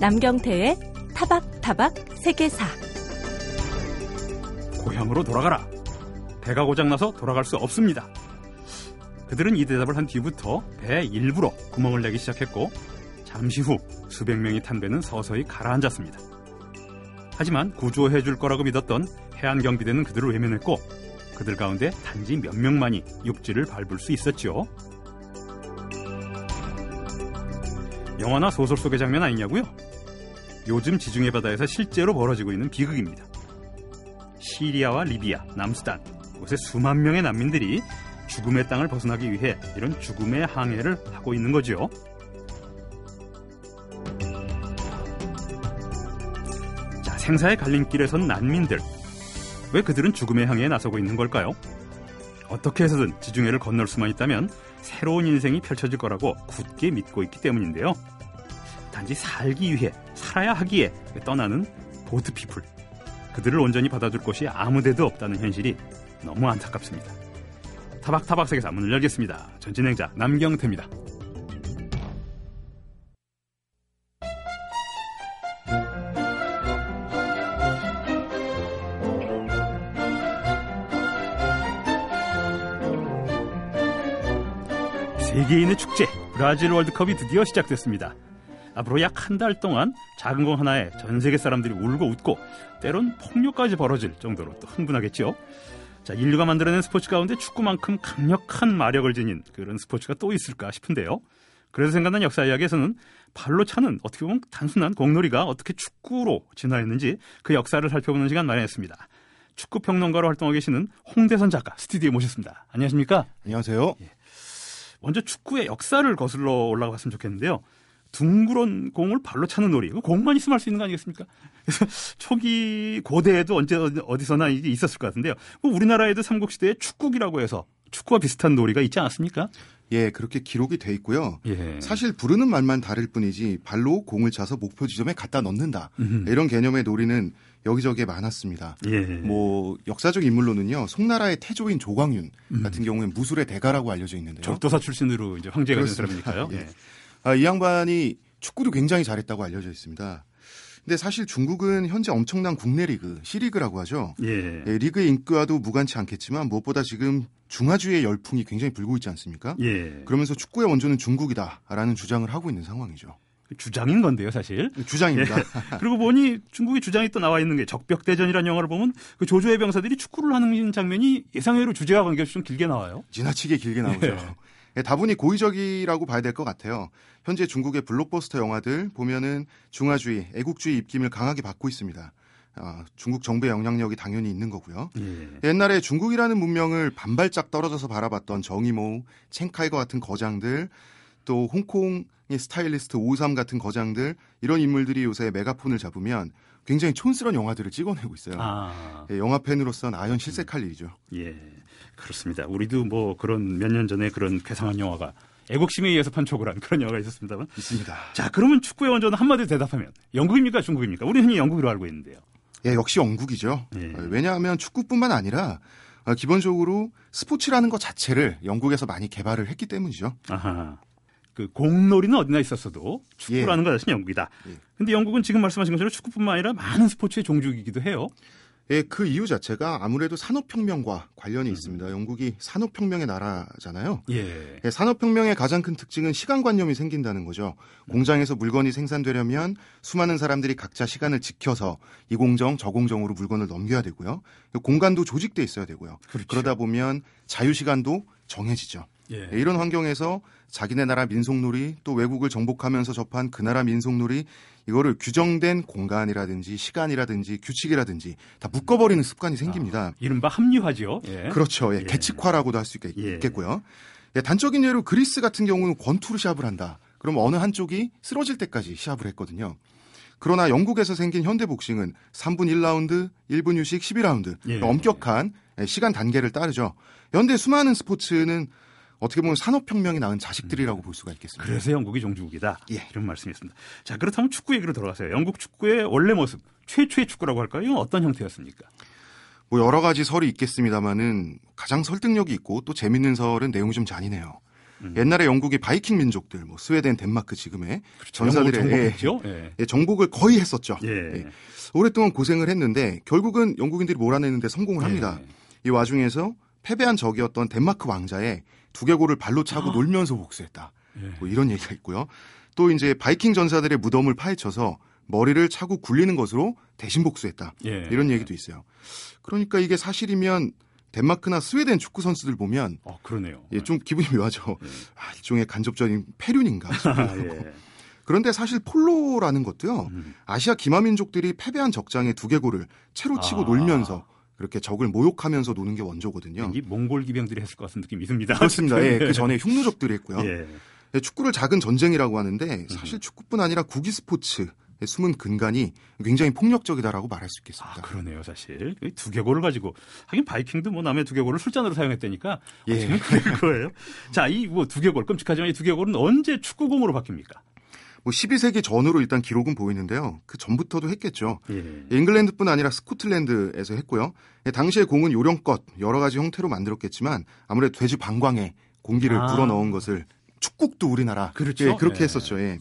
남경태의 타박타박 세계사 고향으로 돌아가라. 배가 고장나서 돌아갈 수 없습니다. 그들은 이 대답을 한 뒤부터 배 일부러 구멍을 내기 시작했고 잠시 후 수백 명이 탄 배는 서서히 가라앉았습니다. 하지만 구조해 줄 거라고 믿었던 해안 경비대는 그들을 외면했고 그들 가운데 단지 몇 명만이 육지를 밟을 수 있었죠. 영화나 소설 속의 장면 아니냐고요? 요즘 지중해 바다에서 실제로 벌어지고 있는 비극입니다. 시리아와 리비아, 남수단, 곳에 수만 명의 난민들이 죽음의 땅을 벗어나기 위해 이런 죽음의 항해를 하고 있는 거죠. 자, 생사의 갈림길에 선 난민들. 왜 그들은 죽음의 항해에 나서고 있는 걸까요? 어떻게 해서든 지중해를 건널 수만 있다면 새로운 인생이 펼쳐질 거라고 굳게 믿고 있기 때문인데요. 단지 살기 위해, 살아야 하기에 떠나는 보트피플. 그들을 온전히 받아줄 곳이 아무데도 없다는 현실이 너무 안타깝습니다. 타박타박 세계사 문을 열겠습니다. 전 진행자 남경태입니다. 세계인의 축제 브라질 월드컵이 드디어 시작됐습니다. 앞으로 약 한 달 동안 작은 공 하나에 전 세계 사람들이 울고 웃고 때론 폭력까지 벌어질 정도로 또 흥분하겠죠. 자, 인류가 만들어낸 스포츠 가운데 축구만큼 강력한 마력을 지닌 그런 스포츠가 또 있을까 싶은데요. 그래서 생각난 역사 이야기에서는 발로 차는 어떻게 보면 단순한 공놀이가 어떻게 축구로 진화했는지 그 역사를 살펴보는 시간 마련했습니다. 축구 평론가로 활동하고 계시는 홍대선 작가 스튜디오에 모셨습니다. 안녕하십니까? 안녕하세요. 예. 먼저 축구의 역사를 거슬러 올라갔으면 좋겠는데요. 둥그런 공을 발로 차는 놀이. 공만 있으면 할 수 있는 거 아니겠습니까? 그래서 초기 고대에도 언제 어디서나 있었을 것 같은데요. 뭐 우리나라에도 삼국시대에 축국이라고 해서 축구와 비슷한 놀이가 있지 않았습니까? 예, 그렇게 기록이 돼 있고요. 예. 사실 부르는 말만 다를 뿐이지 발로 공을 차서 목표 지점에 갖다 넣는다. 음흠. 이런 개념의 놀이는 여기저기에 많았습니다. 예. 뭐 역사적 인물로는요. 송나라의 태조인 조광윤 음. 같은 경우에 무술의 대가라고 알려져 있는데요. 적도사 출신으로 이제 황제가 된 사람이니까요. 예. 아, 이 양반이 축구도 굉장히 잘했다고 알려져 있습니다. 근데 사실 중국은 현재 엄청난 국내 리그, C리그라고 하죠. 예. 예, 리그의 인기와도 무관치 않겠지만 무엇보다 지금 중화주의 열풍이 굉장히 불고 있지 않습니까? 예. 그러면서 축구의 원조는 중국이다라는 주장을 하고 있는 상황이죠. 주장인 건데요, 사실. 주장입니다. 예. 그리고 보니 중국의 주장이 또 나와 있는 게 적벽대전이라는 영화를 보면 그 조조의 병사들이 축구를 하는 장면이 예상외로 주제와 관계없이 좀 길게 나와요. 지나치게 길게 나오죠. 예. 예, 다분히 고의적이라고 봐야 될 것 같아요. 현재 중국의 블록버스터 영화들 보면은 중화주의, 애국주의 입김을 강하게 받고 있습니다. 어, 중국 정부의 영향력이 당연히 있는 거고요. 예. 옛날에 중국이라는 문명을 반발짝 떨어져서 바라봤던 정이모, 챙카이거 같은 거장들, 또 홍콩의 스타일리스트 오삼 같은 거장들 이런 인물들이 요새 메가폰을 잡으면 굉장히 촌스러운 영화들을 찍어내고 있어요. 아. 예, 영화 팬으로서는 아연 실색할 일이죠. 예. 그렇습니다. 우리도 뭐 그런 몇 년 전에 그런 괴상한 영화가 애국심에 의해서 판촉을 한 그런 영화가 있었습니다만. 있습니다. 자, 그러면 축구의 원조는 한마디로 대답하면 영국입니까 중국입니까? 우리는 흔히 영국으로 알고 있는데요. 예, 역시 영국이죠. 예. 왜냐하면 축구뿐만 아니라 어, 기본적으로 스포츠라는 것 자체를 영국에서 많이 개발을 했기 때문이죠. 아하. 그 공놀이는 어디나 있었어도 축구라는 예. 것 자체는 영국이다. 예. 근데 영국은 지금 말씀하신 것처럼 축구뿐만 아니라 많은 스포츠의 종족이기도 해요. 예, 그 이유 자체가 아무래도 산업혁명과 관련이 음. 있습니다. 영국이 산업혁명의 나라잖아요. 예. 예, 산업혁명의 가장 큰 특징은 시간관념이 생긴다는 거죠. 공장에서 물건이 생산되려면 수많은 사람들이 각자 시간을 지켜서 이 공정, 저 공정으로 물건을 넘겨야 되고요. 공간도 조직돼 있어야 되고요. 그렇죠. 그러다 보면 자유시간도 정해지죠. 예. 예. 이런 환경에서 자기네 나라 민속놀이 또 외국을 정복하면서 접한 그 나라 민속놀이 이거를 규정된 공간이라든지 시간이라든지 규칙이라든지 다 묶어버리는 습관이 생깁니다. 아, 이른바 합리화죠. 예. 그렇죠. 예. 예. 계측화라고도 할 수 있겠고요. 예. 단적인 예로 그리스 같은 경우는 권투로 시합을 한다. 그럼 어느 한쪽이 쓰러질 때까지 시합을 했거든요. 그러나 영국에서 생긴 현대 복싱은 3분 1라운드, 1분 휴식 12라운드. 예. 엄격한 시간 단계를 따르죠. 현대 수많은 스포츠는 어떻게 보면 산업혁명이 낳은 자식들이라고 볼 수가 있겠습니다. 그래서 영국이 종주국이다. 예. 이런 말씀이었습니다. 자, 그렇다면 축구 얘기로 돌아가세요. 영국 축구의 원래 모습, 최초의 축구라고 할까요? 이건 어떤 형태였습니까? 뭐 여러 가지 설이 있겠습니다만은 가장 설득력이 있고 또 재밌는 설은 내용이 좀 잔인해요. 음. 옛날에 영국이 바이킹 민족들, 뭐 스웨덴, 덴마크 지금의 그렇죠. 전사들의 예, 예. 예, 정복을 거의 했었죠. 예. 예. 오랫동안 고생을 했는데 결국은 영국인들이 몰아내는데 성공을 예. 합니다. 이 와중에서 패배한 적이었던 덴마크 왕자의 두개골을 발로 차고 아. 놀면서 복수했다. 뭐 이런 얘기가 있고요. 또 이제 바이킹 전사들의 무덤을 파헤쳐서 머리를 차고 굴리는 것으로 대신 복수했다. 예. 이런 얘기도 있어요. 그러니까 이게 사실이면 덴마크나 스웨덴 축구 선수들 보면 어, 그러네요. 예, 좀 기분이 묘하죠. 예. 아, 일종의 간접적인 폐륜인가 예. 그런데 사실 폴로라는 것도요. 음. 아시아 기마민족들이 패배한 적장의 두개골을 채로 치고 아. 놀면서 그렇게 적을 모욕하면서 노는 게 원조거든요. 이 몽골 기병들이 했을 것 같은 느낌이 듭니다. 그렇습니다. 예, 그 전에 흉노족들이 했고요. 예. 예, 축구를 작은 전쟁이라고 하는데 사실 음. 축구뿐 아니라 국기 스포츠 숨은 근간이 굉장히 폭력적이다라고 말할 수 있겠습니다. 아, 그러네요, 사실. 두개골을 가지고 하긴 바이킹도 뭐 남의 두개골을 술잔으로 사용했다니까. 예. 아, 그럴 거예요. 자, 이 뭐 두개골 끔찍하지만 이 두개골은 언제 축구공으로 바뀝니까? 뭐 12세기 전으로 일단 기록은 보이는데요. 그 전부터도 했겠죠. 예. 잉글랜드뿐 아니라 스코틀랜드에서 했고요. 예, 당시에 공은 요령껏 여러 가지 형태로 만들었겠지만 아무래도 돼지 방광에 공기를 아. 불어넣은 것을 축국도 우리나라 그렇죠. 예, 그렇게 예. 했었죠. 예.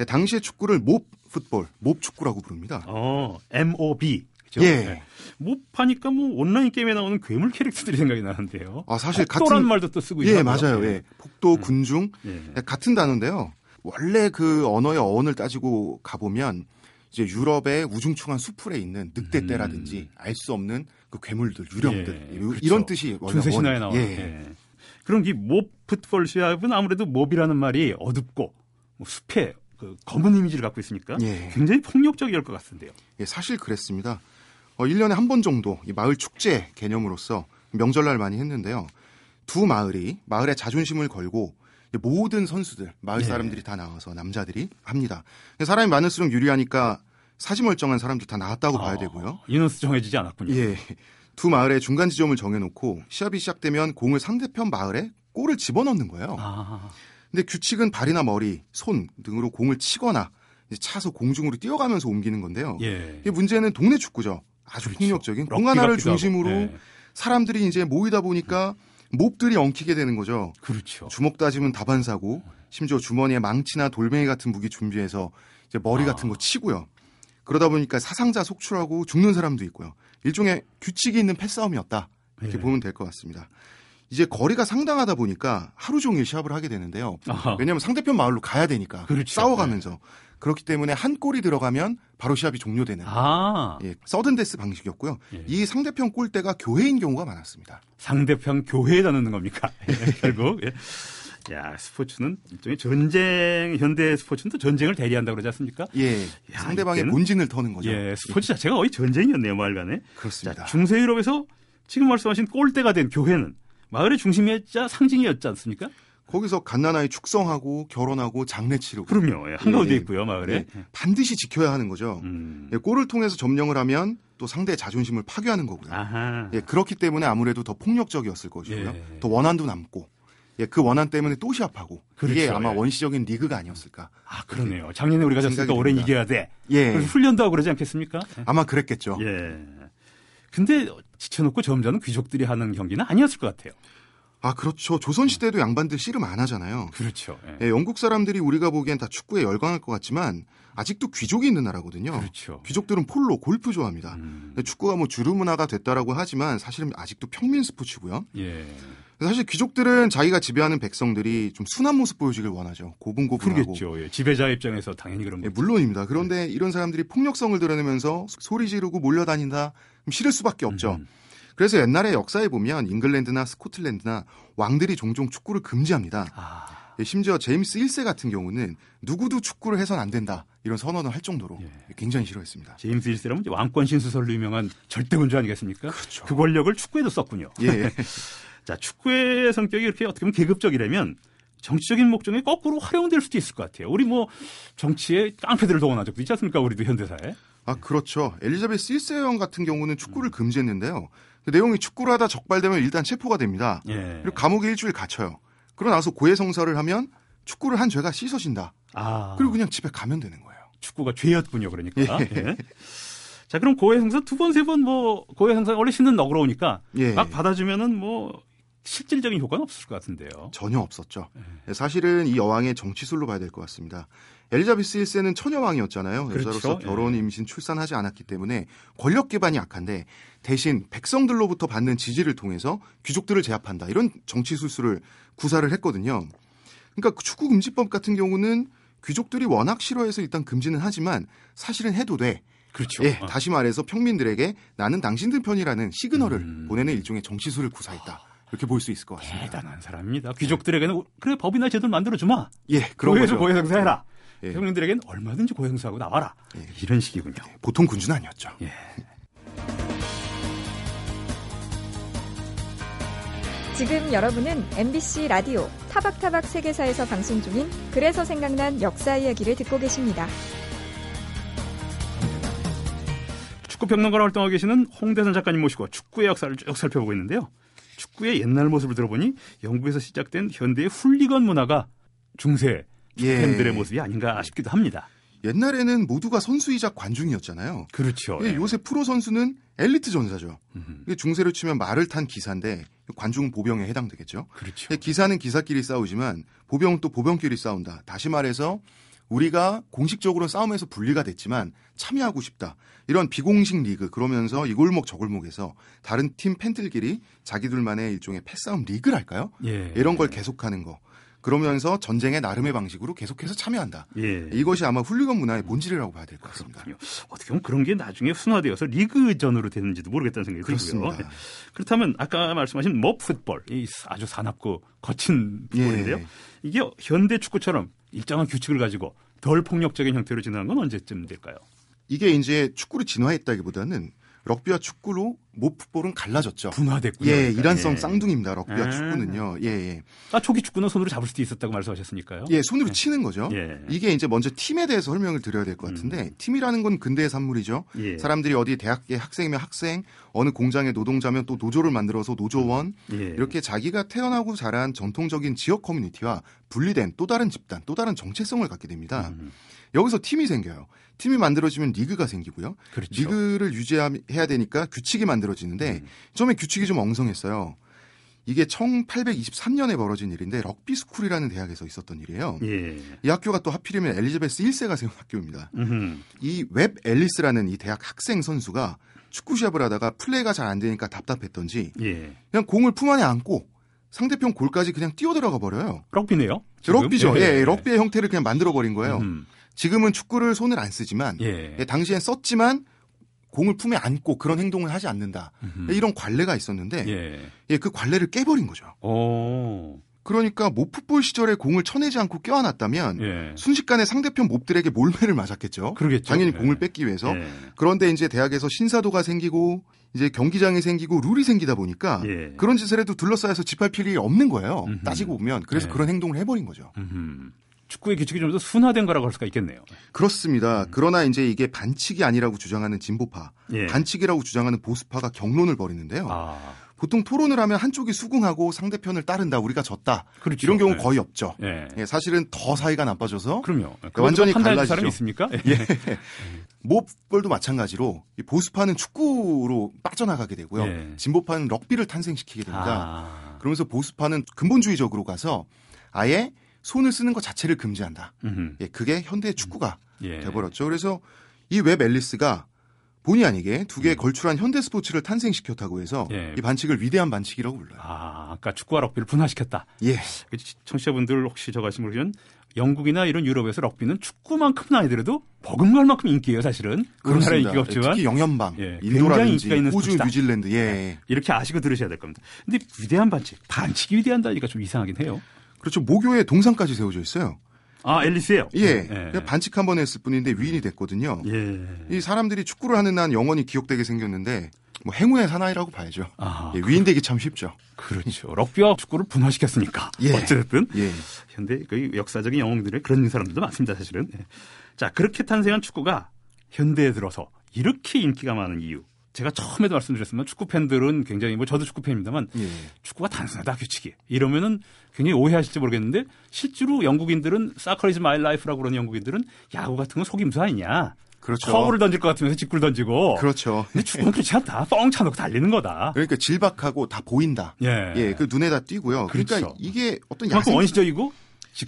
예 당시에 축구를 몹 풋볼, 몹 축구라고 부릅니다. 어, MOB. 그죠? 예. 네. 몹하니까 뭐 온라인 게임에 나오는 괴물 캐릭터들이 생각이 나는데요. 아, 사실 같은 말도 또 쓰고. 예, 맞아요. 예. 폭도, 음. 군중 예. 예. 같은 단어인데요. 원래 그 언어의 어원을 따지고 가보면 이제 유럽의 우중충한 수풀에 있는 늑대떼라든지 음. 알수 없는 그 괴물들, 유령들 예, 그렇죠. 이런 뜻이 중세 신화에 나오는. 예. 예. 그럼 이몹 풋볼 시합은 아무래도 몹이라는 말이 어둡고 뭐 숲에 그 검은 이미지를 갖고 있으니까 예. 굉장히 폭력적일 것 같은데요. 예, 사실 그랬습니다. 어, 1년에 한 번 정도 이 마을 축제 개념으로서 명절날 많이 했는데요. 두 마을이 마을의 자존심을 걸고 모든 선수들, 마을 예. 사람들이 예. 다 나와서 남자들이 합니다. 사람이 많을수록 유리하니까 사지 멀쩡한 사람들 다 나왔다고 어, 봐야 되고요. 인원수 정해지지 않았군요. 예. 두 마을의 중간 지점을 정해놓고 시합이 시작되면 공을 상대편 마을에 골을 집어넣는 거예요. 아. 근데 규칙은 발이나 머리, 손 등으로 공을 치거나 차서 공중으로 뛰어가면서 옮기는 건데요. 예. 이 문제는 동네 축구죠. 아주 그렇죠. 폭력적인 공 하나를 중심으로 예. 사람들이 이제 모이다 보니까 몹들이 엉키게 되는 거죠. 그렇죠. 주먹 다짐은 다반사고 심지어 주머니에 망치나 돌멩이 같은 무기 준비해서 이제 머리 아. 같은 거 치고요. 그러다 보니까 사상자 속출하고 죽는 사람도 있고요. 일종의 규칙이 있는 패싸움이었다. 이렇게 예. 보면 될 것 같습니다. 이제 거리가 상당하다 보니까 하루 종일 시합을 하게 되는데요. 아하. 왜냐하면 상대편 마을로 가야 되니까 그렇죠. 싸워가면서 네. 그렇기 때문에 한 골이 들어가면 바로 시합이 종료되는 아. 예, 서든데스 방식이었고요. 예. 이 상대편 골대가 교회인 경우가 많았습니다. 상대편 교회에다 넣는 겁니까? 예, 결국. 예. 야, 스포츠는 일종의 전쟁, 현대 스포츠는 또 전쟁을 대리한다고 그러지 않습니까? 예. 야, 상대방의 본진을 터는 거죠. 예, 스포츠 자체가 거의 전쟁이었네요, 말간에. 그렇습니다. 자, 중세 유럽에서 지금 말씀하신 골대가 된 교회는 마을의 중심이었자 상징이었지 않습니까? 거기서 갓난아이 축성하고 결혼하고 장례 치르고 그럼요. 예, 한가운데 예, 있고요, 마을에. 예, 반드시 지켜야 하는 거죠. 음. 예, 골을 통해서 점령을 하면 또 상대의 자존심을 파괴하는 거고요. 예, 그렇기 때문에 아무래도 더 폭력적이었을 것이고요. 예. 더 원한도 남고. 예, 그 원한 때문에 또 시합하고 그렇죠, 이게 아마 예. 원시적인 리그가 아니었을까. 아 그러네요. 작년에 우리가 졌으니까 올해는 이겨야 돼. 예. 훈련도 하고 그러지 않겠습니까? 아마 그랬겠죠. 예. 근데 지쳐놓고 점잖은 귀족들이 하는 경기는 아니었을 것 같아요. 아, 그렇죠. 조선 시대도 양반들 씨름 안 하잖아요. 그렇죠. 예. 예, 영국 사람들이 우리가 보기엔 다 축구에 열광할 것 같지만 아직도 귀족이 있는 나라거든요. 그렇죠. 귀족들은 폴로, 골프 좋아합니다. 음. 축구가 뭐 주류 문화가 됐다라고 하지만 사실은 아직도 평민 스포츠고요. 예. 사실 귀족들은 자기가 지배하는 백성들이 좀 순한 모습 보여주길 원하죠. 고분고분하고. 그렇겠죠. 예. 지배자 입장에서 당연히 그런 거죠. 예, 물론입니다. 그런데 네. 이런 사람들이 폭력성을 드러내면서 소리 지르고 몰려다닌다. 싫을 수밖에 없죠. 음. 그래서 옛날에 역사에 보면 잉글랜드나 스코틀랜드나 왕들이 종종 축구를 금지합니다. 아. 예, 심지어 제임스 1세 같은 경우는 누구도 축구를 해선 안 된다 이런 선언을 할 정도로 예. 굉장히 싫어했습니다. 제임스 1세라면 왕권 신수설로 유명한 절대군주 아니겠습니까? 그렇죠. 그 권력을 축구에도 썼군요. 예. 자 축구의 성격이 이렇게 어떻게 보면 계급적이라면 정치적인 목적에 거꾸로 활용될 수도 있을 것 같아요. 우리 뭐 정치에 깡패들을 동원한 적도 있지 않습니까? 우리도 현대사에. 아 그렇죠. 엘리자베스 1세 여왕 같은 경우는 축구를 음. 금지했는데요. 그 내용이 축구를 하다 적발되면 일단 체포가 됩니다. 예. 그리고 감옥에 일주일 갇혀요. 그러고 나서 고해성사를 하면 축구를 한 죄가 씻어진다. 아. 그리고 그냥 집에 가면 되는 거예요. 축구가 죄였군요, 그러니까. 예. 예. 자, 그럼 고해성사 두 번, 세 번 뭐, 고해성사 원래 신는 너그러우니까 예. 막 받아주면은 뭐, 실질적인 효과는 없을 것 같은데요. 전혀 없었죠. 네. 사실은 이 여왕의 정치술로 봐야 될 것 같습니다. 엘리자베스 1세는 처녀왕이었잖아요. 그렇죠. 여자로서 결혼, 예. 임신, 출산하지 않았기 때문에 권력 기반이 약한데 대신 백성들로부터 받는 지지를 통해서 귀족들을 제압한다. 이런 정치 술수를 구사를 했거든요. 그러니까 축구 금지법 같은 경우는 귀족들이 워낙 싫어해서 일단 금지는 하지만 사실은 해도 돼. 그렇죠. 예, 어. 다시 말해서 평민들에게 나는 당신들 편이라는 시그널을 음. 보내는 일종의 정치술을 구사했다. 이렇게 볼 수 있을 것 같습니다. 대단한 사람입니다. 귀족들에게는 그래 법이나 제도를 만들어 주마. 예, 그런 거죠. 고해성사 해라. 예. 평민들에게는 얼마든지 고해성사하고 나와라. 예. 이런 식이군요. 예, 보통 군주는 아니었죠. 예. 지금 여러분은 MBC 라디오 타박타박 세계사에서 방송 중인 그래서 생각난 역사 이야기를 듣고 계십니다. 축구 평론가로 활동하고 계시는 홍대선 작가님 모시고 축구의 역사를 쭉 살펴보고 있는데요. 축구의 옛날 모습을 들어보니 영국에서 시작된 현대의 훌리건 문화가 중세 예. 팬들의 모습이 아닌가 싶기도 합니다. 옛날에는 모두가 선수이자 관중이었잖아요. 그렇죠. 예. 요새 프로 선수는 엘리트 전사죠. 이게 중세로 치면 말을 탄 기사인데 관중은 보병에 해당되겠죠. 그렇죠. 기사는 기사끼리 싸우지만 보병은 또 보병끼리 싸운다. 다시 말해서 우리가 공식적으로 싸움에서 분리가 됐지만 참여하고 싶다. 이런 비공식 리그 그러면서 이 골목 저 골목에서 다른 팀 팬들끼리 자기들만의 일종의 패싸움 리그를 할까요? 예. 이런 걸 계속하는 거. 그러면서 전쟁의 나름의 방식으로 계속해서 참여한다. 예. 이것이 아마 훌리건 문화의 본질이라고 봐야 될 것 같습니다. 그렇군요. 어떻게 보면 그런 게 나중에 순화되어서 리그전으로 됐는지도 모르겠다는 생각이 그렇습니다. 들고요. 예. 그렇다면 아까 말씀하신 머 풋볼, 이 아주 사납고 거친 풋볼인데요. 예. 이게 현대 축구처럼 일정한 규칙을 가지고 덜 폭력적인 형태로 진화한 건 언제쯤 될까요? 이게 이제 축구를 진화했다기보다는 럭비와 축구로 모풋볼은 갈라졌죠. 분화됐군요. 예, 그러니까. 일란성 예. 쌍둥이입니다. 럭비와 아. 축구는요. 예, 예. 아, 초기 축구는 손으로 잡을 수도 있었다고 말씀하셨으니까요. 예, 손으로 예. 치는 거죠. 예. 이게 이제 먼저 팀에 대해서 설명을 드려야 될 것 같은데 음. 팀이라는 건 근대의 산물이죠. 예. 사람들이 어디 대학의 학생이면 학생, 어느 공장의 노동자면 또 노조를 만들어서 노조원 예. 이렇게 자기가 태어나고 자란 전통적인 지역 커뮤니티와 분리된 또 다른 집단, 또 다른 정체성을 갖게 됩니다. 음. 여기서 팀이 생겨요. 팀이 만들어지면 리그가 생기고요. 그렇죠. 리그를 유지해야 되니까 규칙이 만들어지는데 음. 처음에 규칙이 좀 엉성했어요. 이게 1823년에 벌어진 일인데 럭비 스쿨이라는 대학에서 있었던 일이에요. 예. 이 학교가 또 하필이면 엘리자베스 1세가 세운 학교입니다. 이 웹 앨리스라는 이 대학 학생 선수가 축구 시합을 하다가 플레이가 잘 안 되니까 답답했던지 예. 그냥 공을 품 안에 안고 상대편 골까지 그냥 뛰어들어가 버려요. 럭비네요. 럭비죠. 예, 예, 럭비의 형태를 그냥 만들어 버린 거예요. 음. 지금은 축구를 손을 안 쓰지만 예. 예, 당시엔 썼지만 공을 품에 안고 그런 행동을 하지 않는다. 음흠. 이런 관례가 있었는데 예. 예, 그 관례를 깨버린 거죠. 오. 그러니까 모풋볼 시절에 공을 쳐내지 않고 껴안았다면 예. 순식간에 상대편 몹들에게 몰매를 맞았겠죠. 그러겠죠. 당연히 예. 공을 뺏기 위해서. 예. 그런데 이제 대학에서 신사도가 생기고 이제 경기장이 생기고 룰이 생기다 보니까 예. 그런 짓을 해도 둘러싸여서 집할 필요이 없는 거예요. 음흠. 따지고 보면 그래서 예. 그런 행동을 해버린 거죠. 음흠. 축구의 규칙이 좀 더 순화된 거라고 할 수가 있겠네요. 그렇습니다. 음. 그러나 이제 이게 반칙이 아니라고 주장하는 진보파, 예. 반칙이라고 주장하는 보수파가 경론을 벌이는데요. 아. 보통 토론을 하면 한쪽이 수긍하고 상대편을 따른다, 우리가 졌다. 그렇죠. 이런 경우 네. 거의 없죠. 예. 예, 사실은 더 사이가 나빠져서. 그럼요. 완전히 갈라지죠. 사람이 있습니까? 예. mob ball도 마찬가지로 보수파는 축구로 빠져나가게 되고요. 예. 진보파는 럭비를 탄생시키게 됩니다. 아. 그러면서 보수파는 근본주의적으로 가서 아예 손을 쓰는 것 자체를 금지한다. 예, 그게 현대 축구가 예. 돼버렸죠. 그래서 이 웹 앨리스가 본의 아니게 두 개의 음. 걸출한 현대 스포츠를 탄생시켰다고 해서 예. 이 반칙을 위대한 반칙이라고 불러요. 아, 아까 축구와 럭비를 분화시켰다. 예. 그 청취자분들 혹시 아시면 모르면 영국이나 이런 유럽에서 럭비는 축구만큼은 아니더라도 버금갈 만큼 인기예요, 사실은. 우리나라 인기가 없지만. 특히 영연방, 예, 인기가 있는 호주, 스포츠다. 뉴질랜드. 예. 이렇게 아시고 들으셔야 될 겁니다. 근데 위대한 반칙, 반칙이 위대한다니까 좀 이상하긴 해요. 그렇죠. 모교에 동상까지 세워져 있어요. 아, 앨리스예요? 예. 예. 반칙 한 번 했을 뿐인데 위인이 됐거든요. 예. 이 사람들이 축구를 하는 난 영원히 기억되게 생겼는데 뭐 행운의 사나이라고 봐야죠. 아, 예, 위인 되기 참 쉽죠. 그렇죠. 럭비와 축구를 분화시켰으니까. 예. 어쨌든 예. 현대 그 역사적인 영웅들의 그런 사람들도 많습니다, 사실은. 예. 자, 그렇게 탄생한 축구가 현대에 들어서 이렇게 인기가 많은 이유. 제가 처음에도 말씀드렸지만 축구 팬들은 굉장히 뭐 저도 축구 팬입니다만 예. 축구가 단순하다 규칙이 이러면은 굉장히 오해하실지 모르겠는데 실제로 영국인들은 soccer is my life라고 그러는 영국인들은 야구 같은 건 속임수 아니냐 그렇죠. 커브를 던질 것 같으면서 직구를 던지고. 그렇죠. 근데 축구는 그렇지 않다. 뻥 차놓고 달리는 거다. 그러니까 질박하고 다 보인다. 예. 예. 그 눈에 다 띄고요. 그러니까 그렇죠. 이게 어떤 야생 원시적이고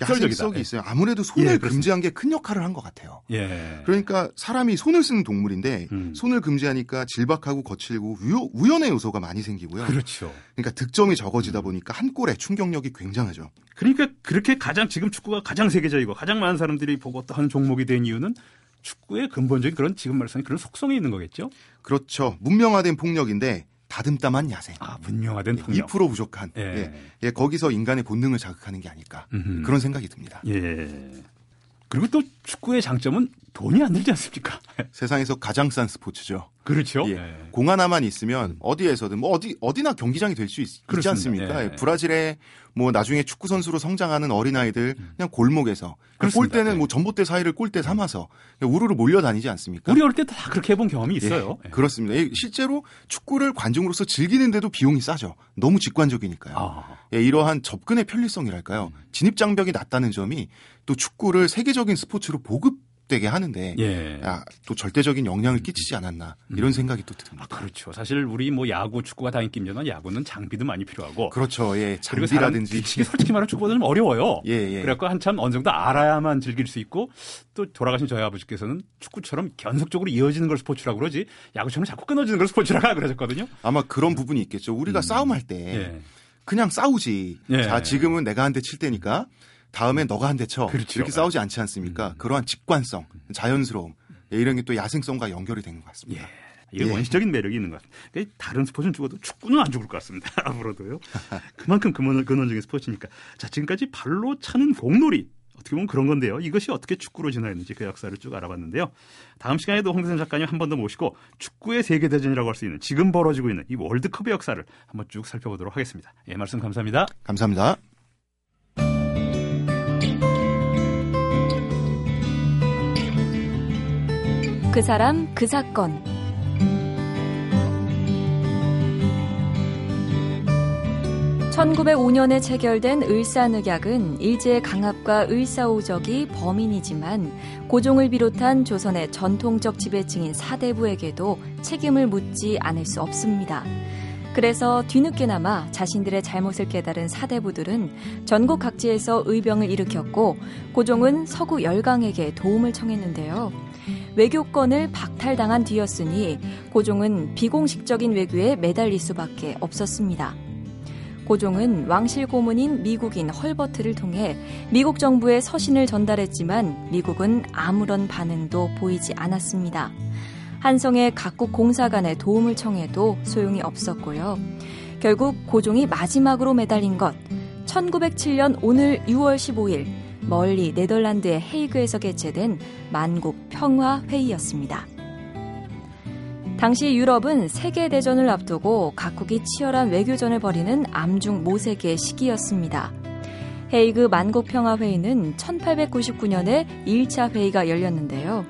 야생성이 있어요. 아무래도 손을 예, 금지한 게 큰 역할을 한 것 같아요. 예. 그러니까 사람이 손을 쓰는 동물인데 음. 손을 금지하니까 질박하고 거칠고 우연, 의 요소가 많이 생기고요. 그렇죠. 그러니까 득점이 적어지다 보니까 한 골에 충격력이 굉장하죠. 그러니까 그렇게 가장 지금 축구가 가장 세계적이고 가장 많은 사람들이 보고 또 하는 종목이 된 이유는 축구의 근본적인 그런 지금 말씀하신 그런 속성이 있는 거겠죠? 그렇죠. 문명화된 폭력인데 다듬담한 야생. 아, 분명화된 폭력. 2% 부족한. 예. 예. 예. 거기서 인간의 본능을 자극하는 게 아닐까. 음흠. 그런 생각이 듭니다. 예. 그리고 또 축구의 장점은 돈이 안 들지 않습니까? 세상에서 가장 싼 스포츠죠. 그렇죠. 예. 네. 공 하나만 있으면 어디에서든 뭐 어디 어디나 경기장이 될 수 있지 않습니까? 예. 브라질에 뭐 나중에 축구 선수로 성장하는 어린 아이들 음. 그냥 골목에서 골대는 네. 뭐 전봇대 사이를 골대 삼아서 우르르 몰려다니지 않습니까? 우리 어릴 때 다 그렇게 해본 경험이 있어요. 예. 그렇습니다. 실제로 축구를 관중으로서 즐기는데도 비용이 싸죠. 너무 직관적이니까요. 아. 예, 이러한 접근의 편리성이랄까요. 음. 진입 장벽이 낮다는 점이 또 축구를 세계적인 스포츠로 보급 되게 하는데 예. 야, 또 절대적인 영향을 끼치지 않았나 이런 음. 생각이 또 듭니다. 아, 그렇죠. 사실 우리 뭐 야구, 축구가 다 인기입니다만 야구는 장비도 많이 필요하고 그렇죠. 예, 장비라든지 이게 솔직히 말하면 축구는 좀 어려워요. 예, 예. 그래갖고 한참 어느 정도 알아야만 즐길 수 있고 또 돌아가신 저희 아버지께서는 축구처럼 견속적으로 이어지는 걸 스포츠라고 그러지 야구처럼 자꾸 끊어지는 걸 스포츠라고 그러셨거든요. 아마 그런 부분이 있겠죠. 우리가 음. 싸움할 때 예. 그냥 싸우지. 예. 자, 지금은 내가 한 대칠 테니까 다음에 너가 한 대 쳐. 그렇죠. 이렇게 싸우지 않지 않습니까? 음. 그러한 직관성, 자연스러움 예, 이런 게 또 야생성과 연결이 되는 것 같습니다. 예. 이게 예. 원시적인 매력이 있는 것 같습니다. 그러니까 다른 스포츠는 죽어도 축구는 안 죽을 것 같습니다. 앞으로도요. 그만큼 근원, 근원적인 스포츠니까. 자, 지금까지 발로 차는 공놀이. 어떻게 보면 그런 건데요. 이것이 어떻게 축구로 진화했는지 그 역사를 쭉 알아봤는데요. 다음 시간에도 홍대선 작가님 한 번 더 모시고 축구의 세계대전이라고 할 수 있는 지금 벌어지고 있는 이 월드컵의 역사를 한번 쭉 살펴보도록 하겠습니다. 예, 말씀 감사합니다. 감사합니다. 그 사람 그 사건 (1905년에) 체결된 을사늑약은 일제의 강압과 을사오적이 범인이지만 고종을 비롯한 조선의 전통적 지배층인 사대부에게도 책임을 묻지 않을 수 없습니다. 그래서 뒤늦게나마 자신들의 잘못을 깨달은 사대부들은 전국 각지에서 의병을 일으켰고 고종은 서구 열강에게 도움을 청했는데요. 외교권을 박탈당한 뒤였으니 고종은 비공식적인 외교에 매달릴 수밖에 없었습니다. 고종은 왕실 고문인 미국인 헐버트를 통해 미국 정부에 서신을 전달했지만 미국은 아무런 반응도 보이지 않았습니다. 한성의 각국 공사 간의 도움을 청해도 소용이 없었고요. 결국 고종이 마지막으로 매달린 것 1907년 오늘 6월 15일 멀리 네덜란드의 헤이그에서 개최된 만국 평화 회의였습니다. 당시 유럽은 세계 대전을 앞두고 각국이 치열한 외교전을 벌이는 암중 모세계 시기였습니다. 헤이그 만국 평화 회의는 1899년에 1차 회의가 열렸는데요.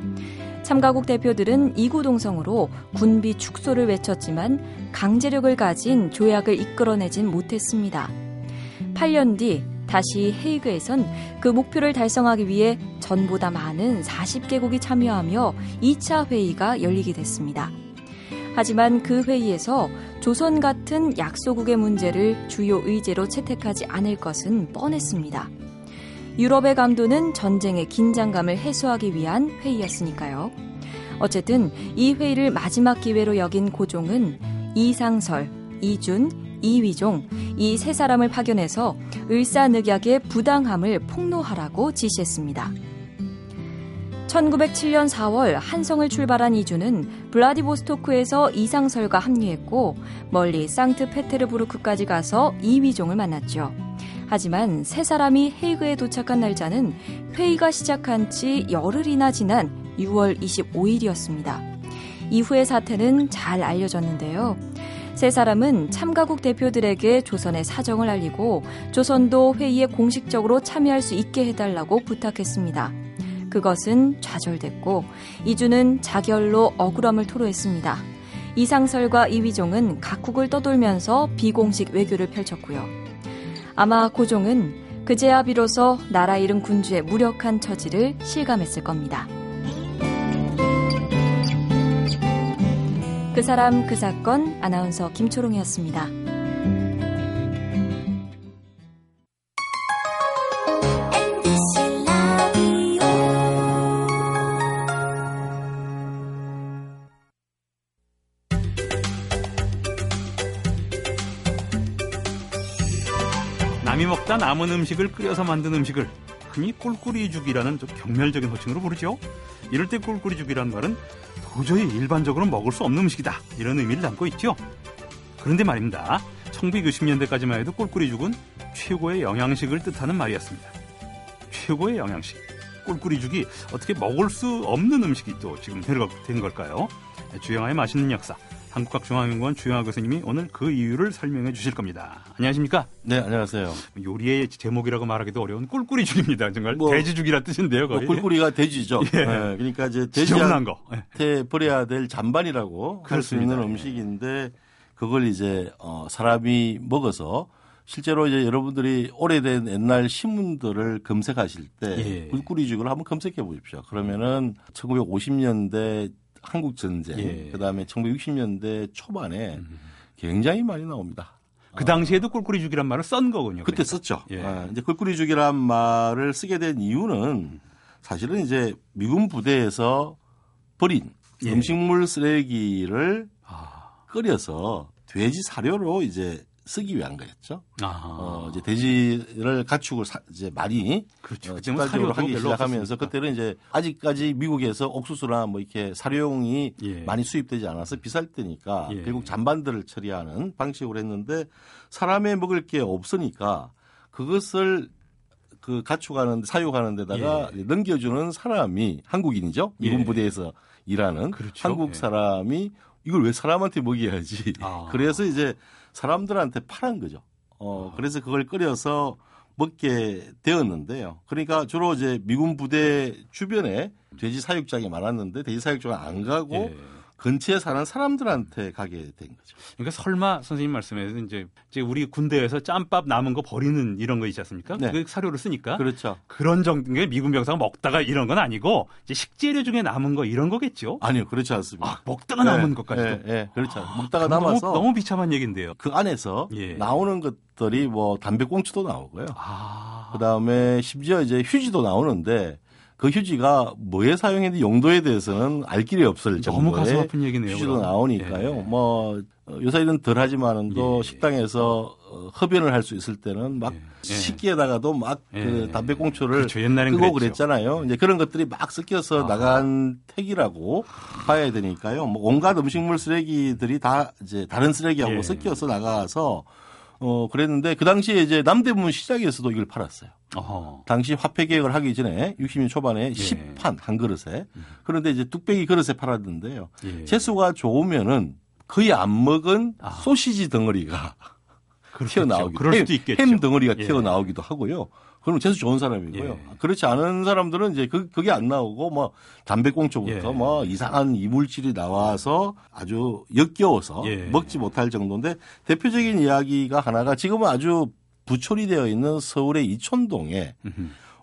참가국 대표들은 이구동성으로 군비 축소를 외쳤지만 강제력을 가진 조약을 이끌어내진 못했습니다. 8년 뒤 다시 헤이그에선 그 목표를 달성하기 위해 전보다 많은 40개국이 참여하며 2차 회의가 열리게 됐습니다. 하지만 그 회의에서 조선 같은 약소국의 문제를 주요 의제로 채택하지 않을 것은 뻔했습니다. 유럽의 감도는 전쟁의 긴장감을 해소하기 위한 회의였으니까요. 어쨌든 이 회의를 마지막 기회로 여긴 고종은 이상설, 이준, 이위종 이 세 사람을 파견해서 을사늑약의 부당함을 폭로하라고 지시했습니다. 1907년 4월 한성을 출발한 이주는 블라디보스토크에서 이상설과 합류했고 멀리 상트페테르부르크까지 가서 이위종을 만났죠. 하지만 세 사람이 헤이그에 도착한 날짜는 회의가 시작한 지 열흘이나 지난 6월 25일이었습니다. 이후의 사태는 잘 알려졌는데요. 세 사람은 참가국 대표들에게 조선의 사정을 알리고 조선도 회의에 공식적으로 참여할 수 있게 해달라고 부탁했습니다. 그것은 좌절됐고 이주는 자결로 억울함을 토로했습니다. 이상설과 이위종은 각국을 떠돌면서 비공식 외교를 펼쳤고요. 아마 고종은 그제야 비로소 나라 잃은 군주의 무력한 처지를 실감했을 겁니다. 그 사람 그 사건 아나운서 김초롱이었습니다. 남이 먹다 남은 음식을 끓여서 만든 음식을 흔히 꿀꿀이죽이라는 좀 경멸적인 호칭으로 부르죠. 이럴 때 꿀꿀이죽이라는 말은 도저히 일반적으로 먹을 수 없는 음식이다. 이런 의미를 담고 있죠. 그런데 말입니다. 1960년대까지만 해도 꿀꿀이 죽은 최고의 영양식을 뜻하는 말이었습니다. 최고의 영양식. 꿀꿀이 죽이 어떻게 먹을 수 없는 음식이 또 지금 된 걸까요? 주영아의 맛있는 역사. 한국학중앙연구원 주영아 교수님이 오늘 그 이유를 설명해 주실 겁니다. 안녕하십니까? 네, 안녕하세요. 요리의 제목이라고 말하기도 어려운 꿀꿀이 죽입니다. 정말 뭐, 돼지죽이라 뜻인데요, 거의. 뭐 꿀꿀이가 돼지죠. 예. 네, 그러니까 이제 돼지한테 예. 버려야 될 잔반이라고 할 수 있는 음식인데 그걸 이제 어, 사람이 먹어서 실제로 이제 여러분들이 오래된 옛날 신문들을 검색하실 때 예. 꿀꿀이죽을 한번 검색해 보십시오. 그러면은 1950년대 한국 전쟁, 예. 그다음에 1960년대 초반에 음. 굉장히 많이 나옵니다. 그 당시에도 꿀꿀이 죽이란 말을 쓴 거군요. 그때 그러니까. 썼죠. 예. 아, 이제 꿀꿀이 죽이란 말을 쓰게 된 이유는 사실은 이제 미군 부대에서 버린 예. 음식물 쓰레기를 아. 끓여서 돼지 사료로 이제 쓰기 위한 거였죠. 어, 이제 돼지를 가축을 사, 이제 많이 그렇죠. 어, 직관적으로 하기 시작하면서 그때는 이제 아직까지 미국에서 옥수수나 뭐 이렇게 사료용이 예. 많이 수입되지 않아서 비쌀 때니까 예. 결국 잔반들을 처리하는 방식으로 했는데 사람의 먹을 게 없으니까 그것을 그 가축하는 사육하는 데다가 예. 넘겨주는 사람이 한국인이죠. 미군 예. 부대에서 일하는 그렇죠. 한국 예. 사람이 이걸 왜 사람한테 먹여야지. 아. 그래서 이제 사람들한테 팔은 거죠. 어, 아. 그래서 그걸 끓여서 먹게 되었는데요. 그러니까 주로 이제 미군 부대 주변에 돼지 사육장이 많았는데 돼지 사육장 안 가고 예. 근처에 사는 사람들한테 가게 된 거죠. 그러니까 설마 선생님 말씀에서 이제 우리 군대에서 짬밥 남은 거 버리는 이런 거 있지 않습니까? 네. 그 사료를 쓰니까. 그렇죠. 그런 정도의 미군 병사가 먹다가 이런 건 아니고 이제 식재료 중에 남은 거 이런 거겠죠? 아니요, 그렇지 않습니다. 아, 먹다가 네. 남은 것까지도. 네, 네. 그렇죠. 아, 먹다가 남아서 너무, 너무, 비참한 얘기인데요. 그 안에서 예. 나오는 것들이 뭐 담배꽁초도 나오고요. 아. 그다음에 심지어 이제 휴지도 나오는데 그 휴지가 뭐에 사용했는지 용도에 대해서는 알 길이 없을 정도의 너무 가슴 아픈 얘기네요. 휴지도 그럼. 나오니까요. 네. 뭐 어, 요새는 덜 하지만은 도 예. 식당에서 어, 흡연을 할 수 있을 때는 막 예. 식기에다가도 막그 예. 담배꽁초를 그렇죠. 끄고 그랬잖아요. 이제 그런 것들이 막 섞여서 아. 나간 택이라고 봐야 되니까요. 뭐 온갖 음식물 쓰레기들이 다 이제 다른 쓰레기하고 예. 섞여서 나가서 어, 그랬는데 그 당시에 이제 남대문 시장에서도 이걸 팔았어요. 어허. 당시 화폐 개혁을 하기 전에 60년 초반에 예. 10판 한 그릇에 음. 그런데 이제 뚝배기 그릇에 팔았는데요. 예. 재수가 좋으면은 거의 안 먹은 아. 소시지 덩어리가 튀어나오기도 햄, 햄 덩어리가 예. 튀어나오기도 하고요. 그럼 재수 좋은 사람이고요. 예. 그렇지 않은 사람들은 이제 그, 그게 안 나오고 뭐 담배꽁초부터 예. 뭐 이상한 이물질이 나와서 아주 역겨워서 예. 먹지 못할 정도인데 대표적인 이야기가 하나가 지금은 아주 부촌이 되어 있는 서울의 이촌동에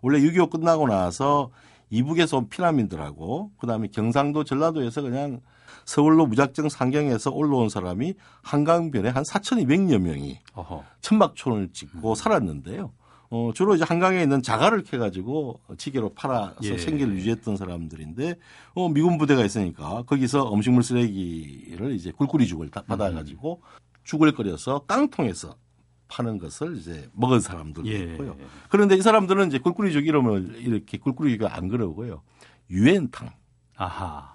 원래 6.25 끝나고 나서 이북에서 온 피난민들하고 그다음에 경상도 전라도에서 그냥 서울로 무작정 상경해서 올라온 사람이 한강변에 한 4,200여 명이 어허. 천막촌을 짓고 음. 살았는데요. 어, 주로 이제 한강에 있는 자갈을 캐가지고 지게로 팔아서 예. 생계를 유지했던 사람들인데, 어, 미군 부대가 있으니까 거기서 음식물 쓰레기를 이제 굴꾸리 죽을 받아가지고 죽을 끓여서 깡통에서 파는 것을 이제 먹은 사람들도 예. 있고요. 그런데 이 사람들은 이제 굴꾸리 죽 이름을 이렇게 굴꾸리가 안 그러고요. 유엔탕. 아하.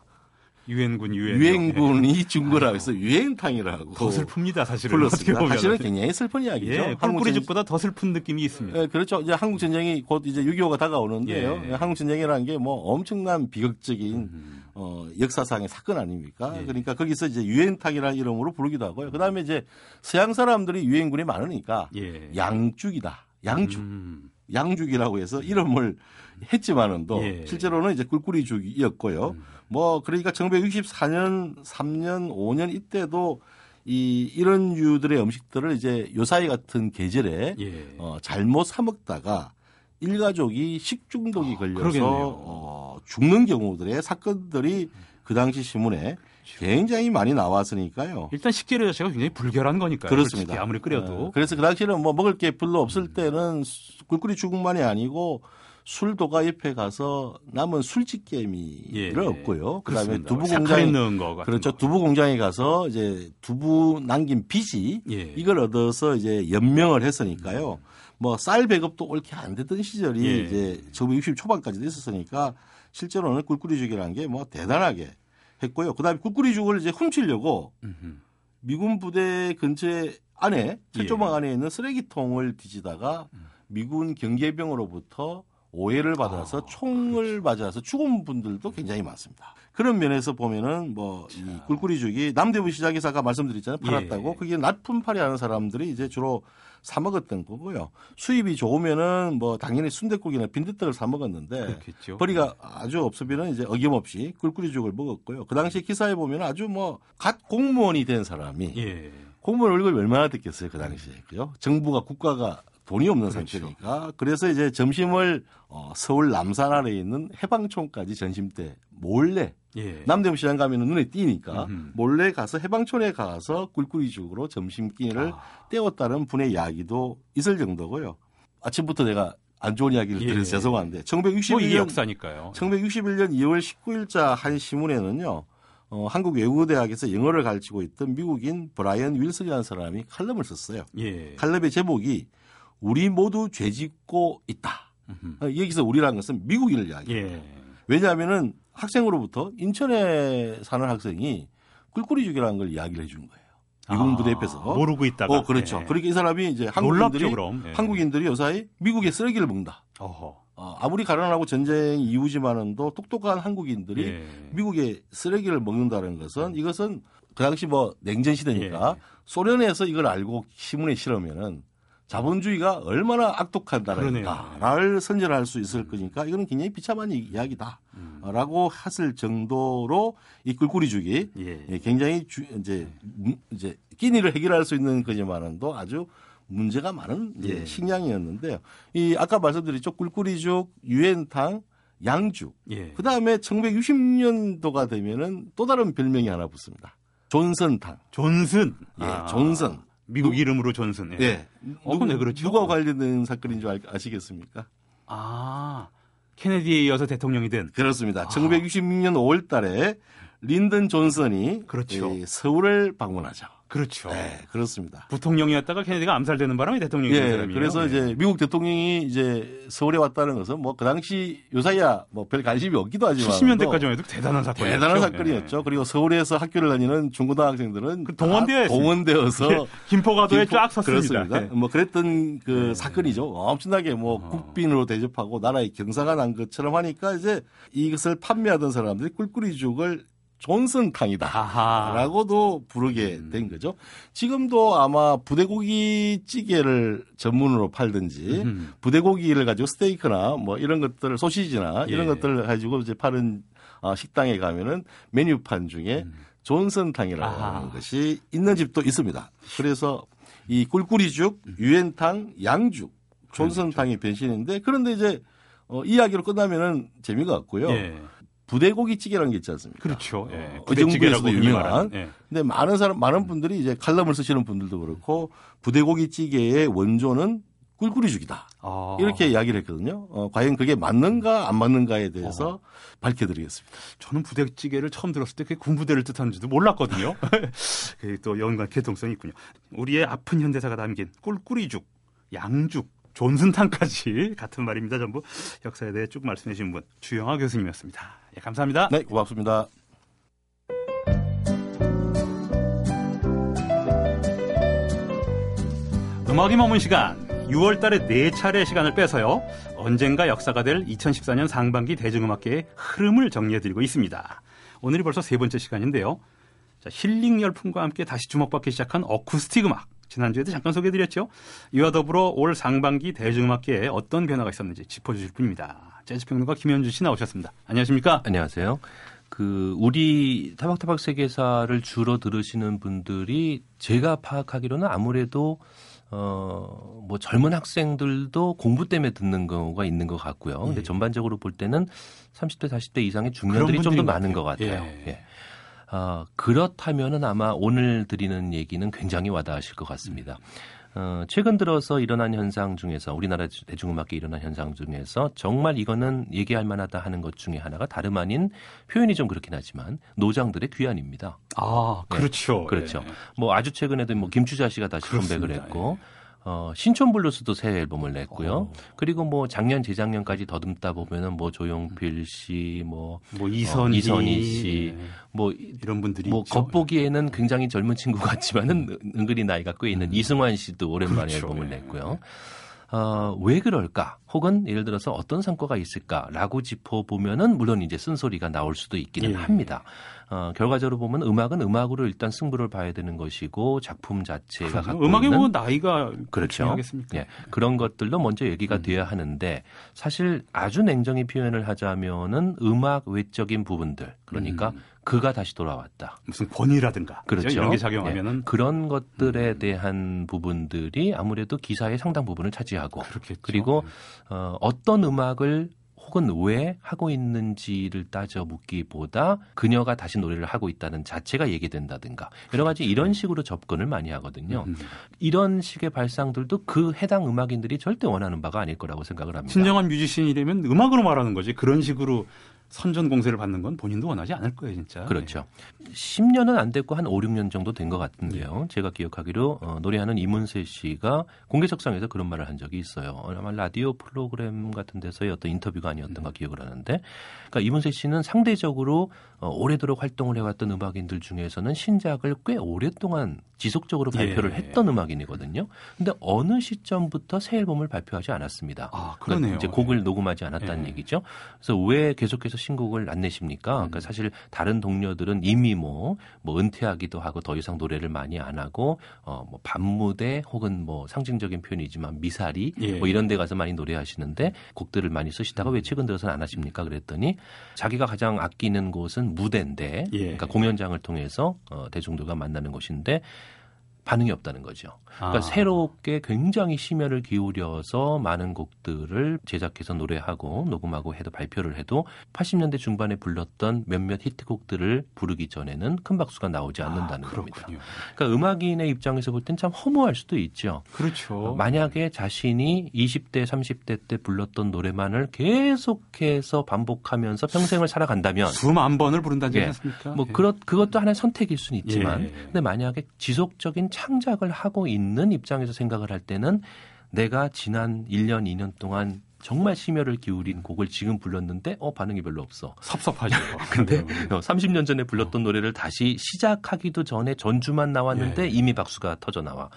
유엔군 유엔 유엔군이 준 거라고 해서 유엔탕이라고 더 슬픕니다 사실은 불렀습니다. 사실은 굉장히 슬픈 이야기죠. 예, 꿀꿀이죽보다 더 슬픈 느낌이 있습니다. 예, 그렇죠. 이제 한국 전쟁이 곧 이제 6.25가 다가오는데요. 예. 한국 전쟁이라는 게 뭐 엄청난 비극적인 음. 어, 역사상의 사건 아닙니까? 예. 그러니까 거기서 이제 유엔탕이라는 이름으로 부르기도 하고요. 그다음에 이제 서양 사람들이 유엔군이 많으니까 예. 양죽이다. 양죽. 음. 양죽이라고 해서 이름을 했지만은 또 예. 실제로는 이제 꿀꿀이죽이었고요. 음. 뭐 그러니까 1964년, 3년, 5년 이때도 이 이런 유들의 음식들을 이제 요사이 같은 계절에 예. 어, 잘못 사 먹다가 일가족이 식중독이 아, 걸려서 어, 죽는 경우들의 사건들이 그 당시 신문에 그렇죠. 굉장히 많이 나왔으니까요. 일단 식재료 자체가 굉장히 불결한 거니까요. 그렇습니다. 아무리 끓여도. 네. 그래서 그 당시에는 뭐 먹을 게 별로 없을 때는 꿀꿀이 죽만이 아니고 술도가 옆에 가서 남은 술집게미를 예, 얻고요. 그다음에 두부 공장에 넣은 거 그렇죠. 거. 두부 공장에 가서 이제 두부 남긴 빚이 예. 이걸 얻어서 이제 연명을 했으니까요. 뭐 쌀 배급도 옳게 안 되던 시절이 예. 이제 1960 초반까지도 있었으니까 실제로는 꿀꿀이죽이라는 게 뭐 대단하게 했고요. 그다음에 꿀꿀이죽을 이제 훔치려고 미군 부대 근처에 안에 철조망 예. 안에 있는 쓰레기통을 뒤지다가 음. 미군 경계병으로부터 오해를 받아서 아, 총을 그렇지. 맞아서 죽은 분들도 굉장히 많습니다. 그런 면에서 보면은 뭐 이 꿀꿀이죽이 남대부 시장에서 아까 말씀드렸잖아요. 팔았다고. 예. 그게 납품팔이 하는 사람들이 이제 주로 사 먹었던 거고요. 수입이 좋으면은 뭐 당연히 순대국이나 빈대떡을 사 먹었는데 그렇겠죠. 벌이가 아주 없으면은 이제 어김없이 꿀꿀이죽을 먹었고요. 그 당시 기사에 보면 아주 뭐 갓 공무원이 된 사람이 예. 공무원 월급이 얼마나 됐겠어요 그 당시에 그죠? 정부가 국가가 돈이 없는 그렇죠. 상태니까 그래서 이제 점심을 어, 서울 남산 아래에 있는 해방촌까지 전심 때 몰래 예. 남대문 시장 가면 눈에 띄니까 음흠. 몰래 가서 해방촌에 가서 꿀꿀이죽으로 점심 끼니를 아. 때웠다는 분의 이야기도 있을 정도고요. 아침부터 내가 안 좋은 이야기를 예. 들어서 죄송한데 1961년 뭐 역사니까요. 1961년 2월 19일자 한 신문에는요. 어, 한국 외국어대학에서 영어를 가르치고 있던 미국인 브라이언 윌슨이라는 사람이 칼럼을 썼어요. 예. 칼럼의 제목이 우리 모두 죄짓고 있다. 여기서 우리라는 것은 미국인을 이야기해요. 예. 왜냐하면은 학생으로부터 인천에 사는 학생이 꿀꿀이 죽이라는 걸 이야기를 해준 거예요. 미국 부대 옆에서 아, 모르고 있다가 어 그렇죠. 예. 그러니까 이 사람이 이제 한국인들이 놀랍죠, 예. 한국인들이 요사이 미국의 쓰레기를 먹는다. 어허. 어, 아무리 가난하고 전쟁 이후지만은도 똑똑한 한국인들이 예. 미국의 쓰레기를 먹는다는 것은 이것은 그 당시 뭐 냉전 시대니까 예. 소련에서 이걸 알고 신문에 실으면은 자본주의가 얼마나 악독한 나라인가를 선전할 수 있을 거니까 이거는 굉장히 비참한 이야기다라고 음. 했을 정도로 이 꿀꿀이죽이 예. 예. 굉장히 주, 이제 이제 끼니를 해결할 수 있는 거지만은도 아주 문제가 많은 예. 식량이었는데요. 이 아까 말씀드렸죠 꿀꿀이죽, 유엔탕, 양죽. 예. 그 다음에 1960년도가 되면은 또 다른 별명이 하나 붙습니다. 존슨탕. 존슨. 예, 아. 존슨. 미국 이름으로 존슨. 예. 네. 어, 네, 그렇죠. 누가 관련된 사건인 줄 아 시겠습니까? 아, 케네디에 이어서 대통령이 된. 그렇습니다. 아. 1966년 5월 달에 린든 존슨이 그렇죠. 서울을 방문하죠. 그렇죠. 네, 그렇습니다. 부통령이었다가 케네디가 암살되는 바람에 대통령이 된 예, 사람이에요. 그래서 이제 네. 미국 대통령이 이제 서울에 왔다는 것은 뭐 그 당시 요사이야 뭐 별 관심이 없기도 하지만 70년대까지만 해도 대단한 사건이었죠. 대단한 사건이었죠. 네. 그리고 서울에서 학교를 다니는 중고등학생들은 그 동원되어 동원되어서 예, 김포가도에 김포, 쫙 섰습니다. 그렇습니다. 네. 뭐 그랬던 그 네. 사건이죠. 엄청나게 뭐 어. 국빈으로 대접하고 나라의 경사가 난 것처럼 하니까 이제 이것을 판매하던 사람들이 꿀꿀이 죽을 존슨탕이다라고도 부르게 음. 된 거죠. 지금도 아마 부대고기 찌개를 전문으로 팔든지 음. 부대고기를 가지고 스테이크나 뭐 이런 것들 소시지나 예. 이런 것들을 가지고 이제 파는 어, 식당에 가면은 메뉴판 중에 음. 존슨탕이라는 아하. 것이 있는 집도 있습니다. 그래서 이 꿀꿀이죽, 음. 유엔탕, 양죽, 존슨탕이 변신인데 그런데 이제 어, 이야기로 끝나면은 재미가 없고요. 예. 부대고기찌개라는 게 있지 않습니까? 그렇죠. 예. 부대찌개라고 유명한. 예. 근데 많은 사람, 많은 분들이 이제 칼럼을 쓰시는 분들도 그렇고 부대고기찌개의 원조는 꿀꿀이죽이다. 아. 이렇게 이야기를 했거든요. 어, 과연 그게 맞는가 안 맞는가에 대해서 어. 밝혀드리겠습니다. 저는 부대찌개를 처음 들었을 때 그게 군부대를 뜻하는지도 몰랐거든요. 그게 또 연관 개통성이 있군요. 우리의 아픈 현대사가 담긴 꿀꿀이죽, 양죽, 존슨탕까지 같은 말입니다. 전부 역사에 대해 쭉 말씀해 주신 분 주영아 교수님이었습니다. 예, 감사합니다. 네, 고맙습니다. 음악이 머문 시간 6월 달에 네 차례 시간을 빼서요. 언젠가 역사가 될 2014년 상반기 대중음악계의 흐름을 정리해 드리고 있습니다. 오늘이 벌써 세 번째 시간인데요. 자, 힐링 열풍과 함께 다시 주목받기 시작한 어쿠스틱 음악. 지난주에도 잠깐 소개해드렸죠. 이와 더불어 올 상반기 대중음악계에 어떤 변화가 있었는지 짚어주실 분입니다. 재즈평론가 김현주 씨 나오셨습니다. 안녕하십니까? 안녕하세요. 그 우리 타박타박 세계사를 주로 들으시는 분들이 제가 파악하기로는 아무래도 어 뭐 젊은 학생들도 공부 때문에 듣는 경우가 있는 것 같고요. 근데 예. 전반적으로 볼 때는 30대 40대 이상의 중년들이 좀 더 많은 것 같아요. 예. 예. 어, 그렇다면은 아마 오늘 드리는 얘기는 굉장히 와닿으실 것 같습니다. 어, 최근 들어서 일어난 현상 중에서 우리나라 대중음악계 일어난 현상 중에서 정말 이거는 얘기할 만하다 하는 것 중에 하나가 다름 아닌 표현이 좀 그렇긴 하지만 노장들의 귀환입니다. 아, 그렇죠. 네, 그렇죠. 네. 뭐 아주 최근에도 뭐 김추자 씨가 다시 컴백을 했고 예. 어, 신촌 블루스도 새 앨범을 냈고요. 오. 어. 그리고 뭐 작년 재작년까지 더듬다 보면은 뭐 조용필 씨, 뭐, 뭐 이선희, 어, 이선희 씨, 네. 뭐 이런 분들이 뭐 있죠. 겉보기에는 굉장히 젊은 친구 같지만은 은근히 나이가 꽤 있는 음. 이승환 씨도 오랜만에 그렇죠. 앨범을 냈고요. 네. 어, 왜 그럴까? 혹은 예를 들어서 어떤 성과가 있을까라고 짚어보면은 물론 이제 쓴소리가 나올 수도 있기는 예. 합니다. 어, 결과적으로 보면 음악은 음악으로 일단 승부를 봐야 되는 것이고 작품 자체가 갖고 음악의 뭐 나이가 그렇죠. 하겠습니까? 예, 그런 것들도 먼저 얘기가 음. 돼야 하는데 사실 아주 냉정히 표현을 하자면은 음악 외적인 부분들 그러니까 음. 그가 다시 돌아왔다. 무슨 권위라든가 그렇죠. 이런 게 작용하면은 예, 그런 것들에 음. 대한 부분들이 아무래도 기사의 상당 부분을 차지하고 그렇겠죠. 그리고 어, 어떤 음악을 혹은 왜 하고 있는지를 따져 묻기보다 그녀가 다시 노래를 하고 있다는 자체가 얘기된다든가 여러 가지 이런 식으로 접근을 많이 하거든요. 음. 이런 식의 발상들도 그 해당 음악인들이 절대 원하는 바가 아닐 거라고 생각을 합니다. 진정한 뮤지션이라면 음악으로 말하는 거지 그런 식으로 선전 공세를 받는 건 본인도 원하지 않을 거예요, 진짜. 그렇죠. 네. 10년은 안 됐고 한 5, 6년 정도 된 것 같은데요. 네. 제가 기억하기로 어, 노래하는 이문세 씨가 공개석상에서 그런 말을 한 적이 있어요. 아마 라디오 프로그램 같은 데서의 어떤 인터뷰가 아니었던가 음. 기억을 하는데, 그러니까 이문세 씨는 상대적으로 어, 오래도록 활동을 해왔던 음악인들 중에서는 신작을 꽤 오랫동안 지속적으로 발표를 예. 했던 음악인이거든요. 근데 어느 시점부터 새 앨범을 발표하지 않았습니다. 아, 그러네요. 그러니까 이제 곡을 예. 녹음하지 않았다는 예. 얘기죠. 그래서 왜 계속해서 신곡을 안 내십니까? 음. 그러니까 사실 다른 동료들은 이미 뭐, 뭐 은퇴하기도 하고 더 이상 노래를 많이 안 하고 어, 뭐 밤무대 혹은 뭐 상징적인 표현이지만 미사리 예. 뭐 이런 데 가서 많이 노래하시는데 곡들을 많이 쓰시다가 왜 최근 들어서는 안 하십니까? 그랬더니 자기가 가장 아끼는 곳은 무대인데 예. 그러니까 공연장을 통해서 어, 대중들과 만나는 곳인데 반응이 없다는 거죠. 그러니까 아. 새롭게 굉장히 심혈을 기울여서 많은 곡들을 제작해서 노래하고 녹음하고 해도 발표를 해도 80년대 중반에 불렀던 몇몇 히트곡들을 부르기 전에는 큰 박수가 나오지 않는다는 아, 겁니다. 그러니까 음악인의 입장에서 볼 땐 참 허무할 수도 있죠. 그렇죠. 만약에 자신이 20대, 30대 때 불렀던 노래만을 계속해서 반복하면서 평생을 살아간다면 수만 번을 부른다지 예. 않습니까? 뭐 예. 그렇 그것도 하나의 선택일 수는 있지만 예. 근데 만약에 지속적인 창작을 하고 있는 입장에서 생각을 할 때는 내가 지난 1년, 2년 동안 정말 심혈을 기울인 곡을 지금 불렀는데 어 반응이 별로 없어. 섭섭하죠. 근데 30년 전에 불렀던 노래를 다시 시작하기도 전에 전주만 나왔는데 예. 이미 박수가 터져 나와.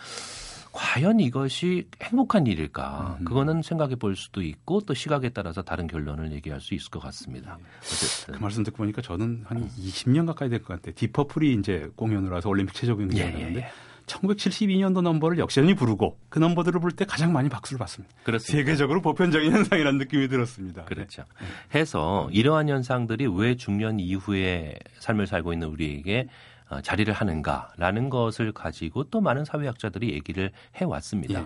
과연 이것이 행복한 일일까? 음. 그거는 생각해 볼 수도 있고 또 시각에 따라서 다른 결론을 얘기할 수 있을 것 같습니다. 예. 어쨌든. 그 말씀 듣고 보니까 저는 한 20년 가까이 될 것 같아요. 디퍼플이 이제 공연을 와서 올림픽 최저 경기를 예, 하는데 예, 예. 1972년도 넘버를 역시연히 부르고 그 넘버들을 부를 때 가장 많이 박수를 받습니다. 그렇습니다. 세계적으로 보편적인 현상이라는 느낌이 들었습니다. 그렇죠. 네. 해서 이러한 현상들이 왜 중년 이후에 삶을 살고 있는 우리에게 어, 자리를 하는가라는 것을 가지고 또 많은 사회학자들이 얘기를 해왔습니다. 예.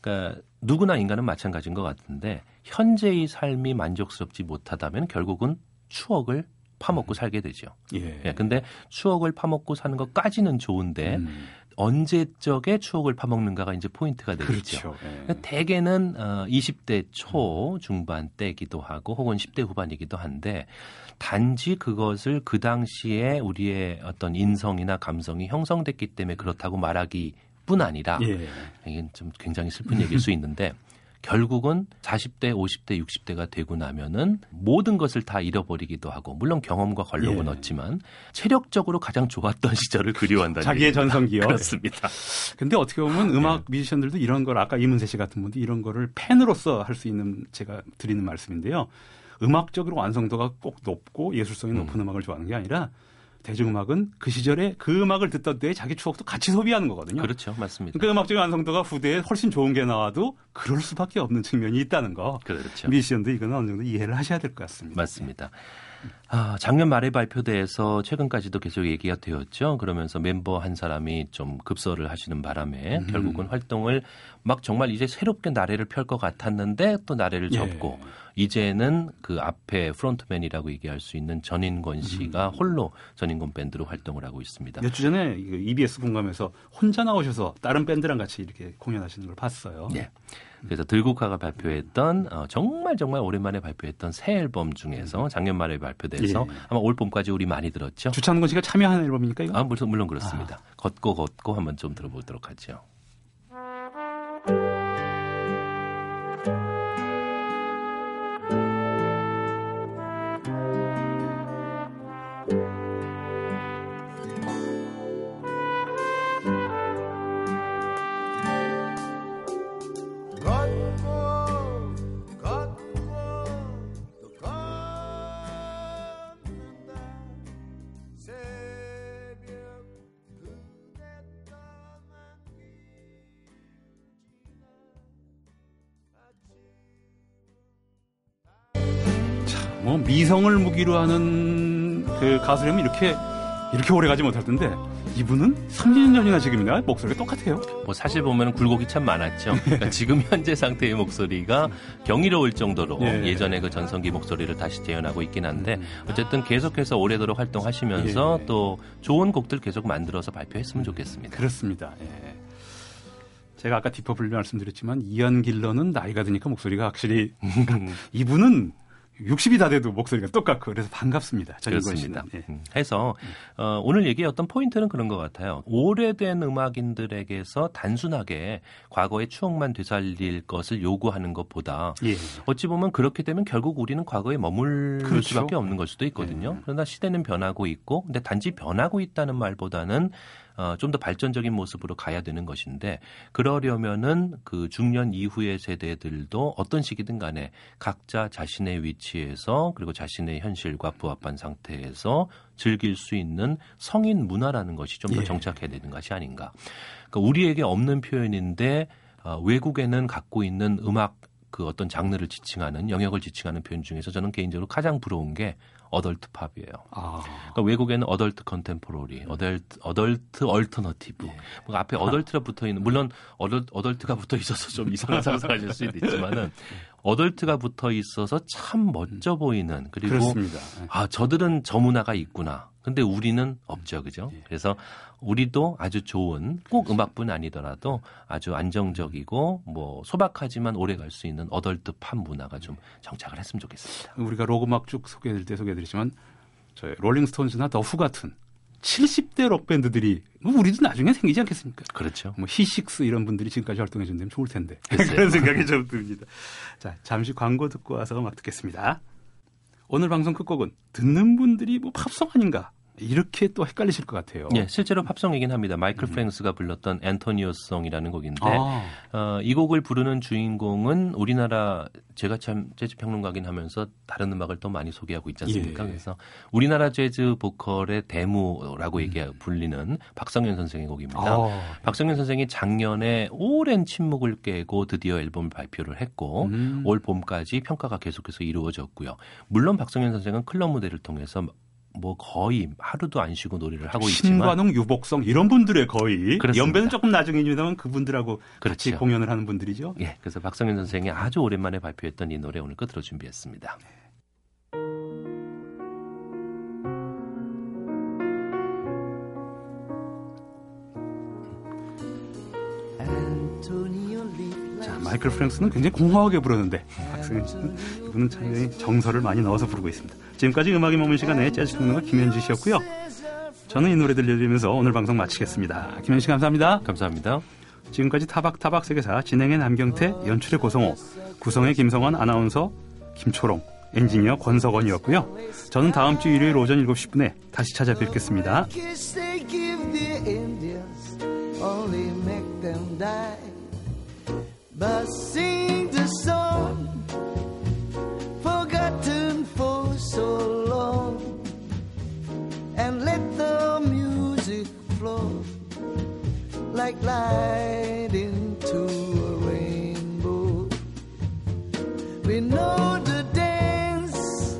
그러니까 누구나 인간은 마찬가지인 것 같은데 현재의 삶이 만족스럽지 못하다면 결국은 추억을 파먹고 음. 살게 되죠. 예. 예. 근데 추억을 파먹고 사는 것까지는 좋은데 음. 언제적의 추억을 파먹는가가 이제 포인트가 되겠죠. 그렇죠. 네. 그러니까 대개는 어 20대 초 중반 때기도 하고 혹은 10대 후반이기도 한데 단지 그것을 그 당시에 우리의 어떤 인성이나 감성이 형성됐기 때문에 그렇다고 말하기 뿐 아니라 예. 이게 좀 굉장히 슬픈 얘기일 수 있는데 결국은 40대, 50대, 60대가 되고 나면은 모든 것을 다 잃어버리기도 하고 물론 경험과 권력은 예. 얻지만 체력적으로 가장 좋았던 시절을 그리워한다는 자기의 전성기요. 그렇습니다. 근데 어떻게 보면 네. 음악 뮤지션들도 이런 걸 아까 이문세 씨 같은 분도 이런 거를 팬으로서 할 수 있는 제가 드리는 말씀인데요. 음악적으로 완성도가 꼭 높고 예술성이 높은 음. 악을 좋아하는 게 아니라 대중음악은 그 시절에 그 음악을 듣던 때의 자기 추억도 같이 소비하는 거거든요. 그렇죠. 맞습니다. 그 음악적인 완성도가 후대에 훨씬 좋은 게 나와도 그럴 수밖에 없는 측면이 있다는 거. 그렇죠. 미션도 이거는 어느 정도 이해를 하셔야 될 것 같습니다. 맞습니다. 아, 작년 말에 발표돼서 최근까지도 계속 얘기가 되었죠. 그러면서 멤버 한 사람이 좀 급서를 하시는 바람에 음. 결국은 활동을 막 정말 이제 새롭게 나래를 펼 것 같았는데 또 나래를 예. 접고 이제는 그 앞에 프론트맨이라고 얘기할 수 있는 전인권 씨가 음. 홀로 전인권 밴드로 활동을 하고 있습니다. 몇 주 전에 EBS 공감에서 혼자 나오셔서 다른 밴드랑 같이 이렇게 공연하시는 걸 봤어요. 네. 그래서 들국화가 발표했던 어, 정말 정말 오랜만에 발표했던 새 앨범 중에서 음. 작년 말에 발표돼서 예. 아마 올 봄까지 우리 많이 들었죠. 주창근 씨가 참여한 앨범이니까 이거? 아 물론 물론 그렇습니다. 아. 걷고 걷고 한번 좀 들어보도록 하죠. 뭐 미성을 무기로 하는 그 가수라면 이렇게 이렇게 오래 가지 못할 텐데 이분은 30년 전이나 지금이나 목소리가 똑같아요. 뭐 사실 보면 굴곡이 참 많았죠. 그러니까 지금 현재 상태의 목소리가 경이로울 정도로 예. 전에 그 전성기 목소리를 다시 재현하고 있긴 한데 어쨌든 계속해서 오래도록 활동하시면서 예. 또 좋은 곡들 계속 만들어서 발표했으면 좋겠습니다. 그렇습니다. 예. 제가 아까 딥 퍼플이 말씀드렸지만 이안 길러는 나이가 드니까 목소리가 확실히 이분은 60이 다 돼도 목소리가 똑같고 그래서 반갑습니다. 그렇습니다. 네. 해서 어, 오늘 얘기의 어떤 포인트는 그런 것 같아요. 오래된 음악인들에게서 단순하게 과거의 추억만 되살릴 것을 요구하는 것보다 예. 어찌 보면 그렇게 되면 결국 우리는 과거에 머물 그렇죠. 수밖에 없는 걸 수도 있거든요. 예. 그러나 시대는 변하고 있고 근데 단지 변하고 있다는 말보다는 어, 좀 더 발전적인 모습으로 가야 되는 것인데 그러려면은 그 중년 이후의 세대들도 어떤 시기든 간에 각자 자신의 위치에서 그리고 자신의 현실과 부합한 상태에서 즐길 수 있는 성인 문화라는 것이 좀더 예. 정착해야 되는 것이 아닌가. 그러니까 우리에게 없는 표현인데 어, 외국에는 갖고 있는 음악 그 어떤 장르를 지칭하는 영역을 지칭하는 표현 중에서 저는 개인적으로 가장 부러운 게 adult pop이에요. 아. 그러니까 외국에는 adult contemporary, adult adult alternative. 예. 뭐 앞에 어덜트가 붙어 있는 물론 어덜 어덜트가 붙어 있어서 좀 이상한 상상하실 수도 있지만은 어덜트가 붙어 있어서 참 멋져 보이는 그리고 그렇습니다. 아 저들은 저 문화가 있구나. 근데 우리는 없죠, 그죠? 예. 그래서 우리도 아주 좋은 꼭 음악뿐 아니더라도 아주 안정적이고 뭐 소박하지만 오래 갈 수 있는 어덜트 팝 문화가 좀 정착을 했으면 좋겠습니다. 우리가 록음악 쭉 소개해드릴 때 소개해드리지만 저희 롤링스톤즈나 더 후 같은 70대 록 밴드들이 뭐 우리도 나중에 생기지 않겠습니까? 그렇죠. 뭐 히식스 이런 분들이 지금까지 활동해 준다면 좋을 텐데 그런 생각이 좀 듭니다. 자 잠시 광고 듣고 와서 막 듣겠습니다. 오늘 방송 끝곡은 듣는 분들이 뭐 팝송 아닌가 이렇게 또 헷갈리실 것 같아요. 예, 실제로 팝송이긴 합니다. 마이클 음. 프랭스가 불렀던 Antonio's Song이라는 곡인데 아. 어, 이 곡을 부르는 주인공은 우리나라 제가 참 재즈 평론가긴 하면서 다른 음악을 또 많이 소개하고 있지 않습니까? 예. 그래서 우리나라 재즈 보컬의 대무라고 음. 얘기 불리는 박성현 선생의 곡입니다. 아. 박성현 선생이 작년에 오랜 침묵을 깨고 드디어 앨범을 발표를 했고 음. 올 봄까지 평가가 계속해서 이루어졌고요. 물론 박성현 선생은 클럽 무대를 통해서 뭐 거의 하루도 안 쉬고 노래를 하고 있지만 신관웅, 유복성 이런 분들의 거의 그렇습니다. 연배는 조금 나중이지만 그분들하고 그렇죠. 같이 공연을 하는 분들이죠. 예, 그래서 박성현 선생이 아주 오랜만에 발표했던 이 노래 오늘 끝으로 준비했습니다. 자, 마이클 프랭스는 굉장히 공허하게 부르는데 박승현 씨는 이분은 참 정서를 많이 넣어서 부르고 있습니다. 지금까지 음악이 머문 시간에 재즈 평론가 김현주 씨였고요. 저는 이 노래 들려드리면서 오늘 방송 마치겠습니다. 김현주 씨 감사합니다. 감사합니다. 지금까지 타박타박 세계사 진행의 남경태, 연출의 고성호, 구성의 김성환 아나운서, 김초롱, 엔지니어 권석원이었고요. 저는 다음 주 일요일 오전 7시 10분에 다시 찾아뵙겠습니다. but sing like light into a rainbow. We know the dance,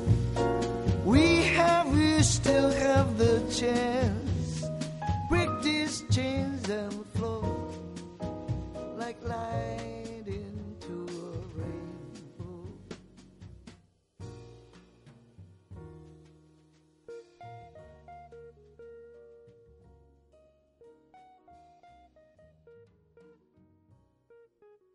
we have, we still have the chance.